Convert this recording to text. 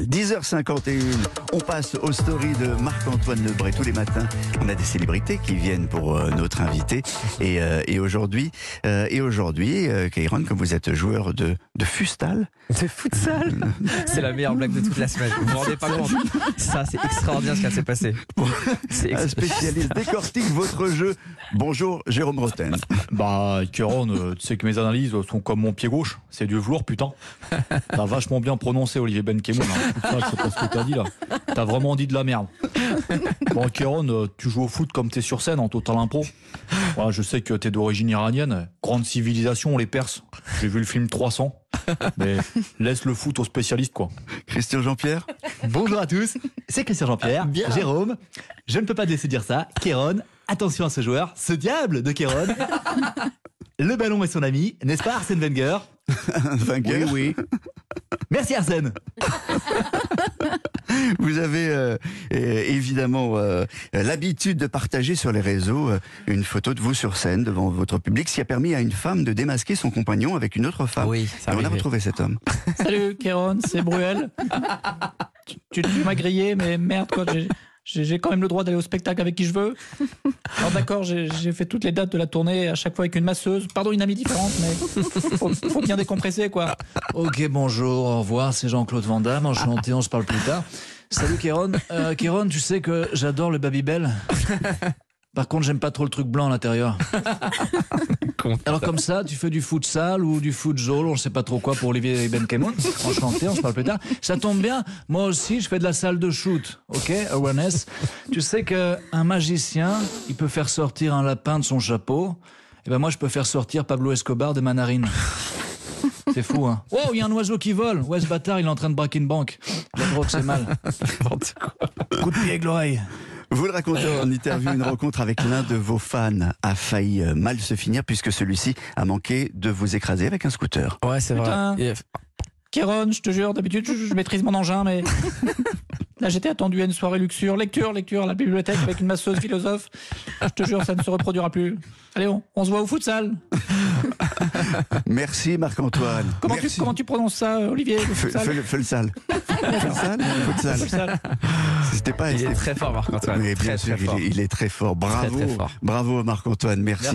10h51, on passe aux stories de Marc-Antoine Lebray. Tous les matins, on a des célébrités qui viennent pour euh, notre invité. Et, euh, et aujourd'hui, euh, et aujourd'hui, euh, Kairon, comme vous êtes joueur de, de fustal, De futsal C'est la meilleure blague de toute la semaine. Vous vous rendez pas compte Ça, c'est extraordinaire ce qui s'est passé. C'est un spécialiste décortique votre jeu. Bonjour, Jérôme Roten. Bah, euh, tu sais que mes analyses sont comme mon pied gauche. C'est du velours, putain. T'as vachement bien prononcé, Olivier Benkemoun. Hein. Putain, je sais pas ce que t'as dit là. T'as vraiment dit de la merde. Bon, Kéron, euh, tu joues au foot comme t'es sur scène en total impro. Voilà, je sais que t'es d'origine iranienne. Grande civilisation, les Perses. J'ai vu le film 300. Mais laisse le foot aux spécialistes, quoi. Christian Jean-Pierre. Bonjour à tous, c'est Christian Jean-Pierre, Jérôme. Je ne peux pas te laisser dire ça. Kéron, attention à ce joueur, ce diable de Kéron. Le ballon est son ami, n'est-ce pas Arsène Wenger? Vainqueur. oui. Merci Arsène. Vous avez euh, euh, évidemment euh, l'habitude de partager sur les réseaux euh, une photo de vous sur scène devant votre public, ce qui a permis à une femme de démasquer son compagnon avec une autre femme. Oui, Et ça on a retrouvé cet homme. Salut Kéron, c'est Bruel. tu, tu, tu m'as grillé, mais merde quoi. j'ai- J'ai quand même le droit d'aller au spectacle avec qui je veux. Alors d'accord, j'ai j'ai fait toutes les dates de la tournée, à chaque fois avec une masseuse. Pardon, une amie différente, mais faut, faut bien décompresser quoi. Ok, bonjour, au revoir, c'est Jean-Claude Van Damme, enchanté, on se parle plus tard. Salut Kéron. Euh, Kéron, tu sais que j'adore le Babybel. Par contre, j'aime pas trop le truc blanc à l'intérieur. Alors comme ça, tu fais du futsal ou du futsal, on sait pas trop quoi pour Olivier Benkemoun. Enchanté, on se parle plus tard. Ça tombe bien, moi aussi, je fais de la salle de shoot, ok, awareness. Tu sais que un magicien, il peut faire sortir un lapin de son chapeau. Et ben moi, je peux faire sortir Pablo Escobar de ma narine. C'est fou, hein. Oh, il y a un oiseau qui vole. Ouais, ce bâtard, il est en train de braquer une banque. La drogue, c'est mal. Coup de pied avec l'oreille. Vous le racontez en interview, une rencontre avec l'un de vos fans a failli euh, mal se finir puisque celui-ci a manqué de vous écraser avec un scooter. Ouais, c'est vrai. Et- Kéron, je te jure, d'habitude je, je maîtrise mon engin, mais là j'étais attendu à une soirée luxure, lecture, lecture à la bibliothèque avec une masseuse philosophe. Je te jure, ça ne se reproduira plus. Allez, on, on se voit au futsal. Merci Marc-Antoine. Comment tu, Merci. comment tu prononces ça, Olivier? Fais le- sale. C'était pas Il est très fort, Marc-Antoine. Mais bien Très, sûr, très il il est très fort. Bravo, très fort. bravo Marc-Antoine. Merci. Merci.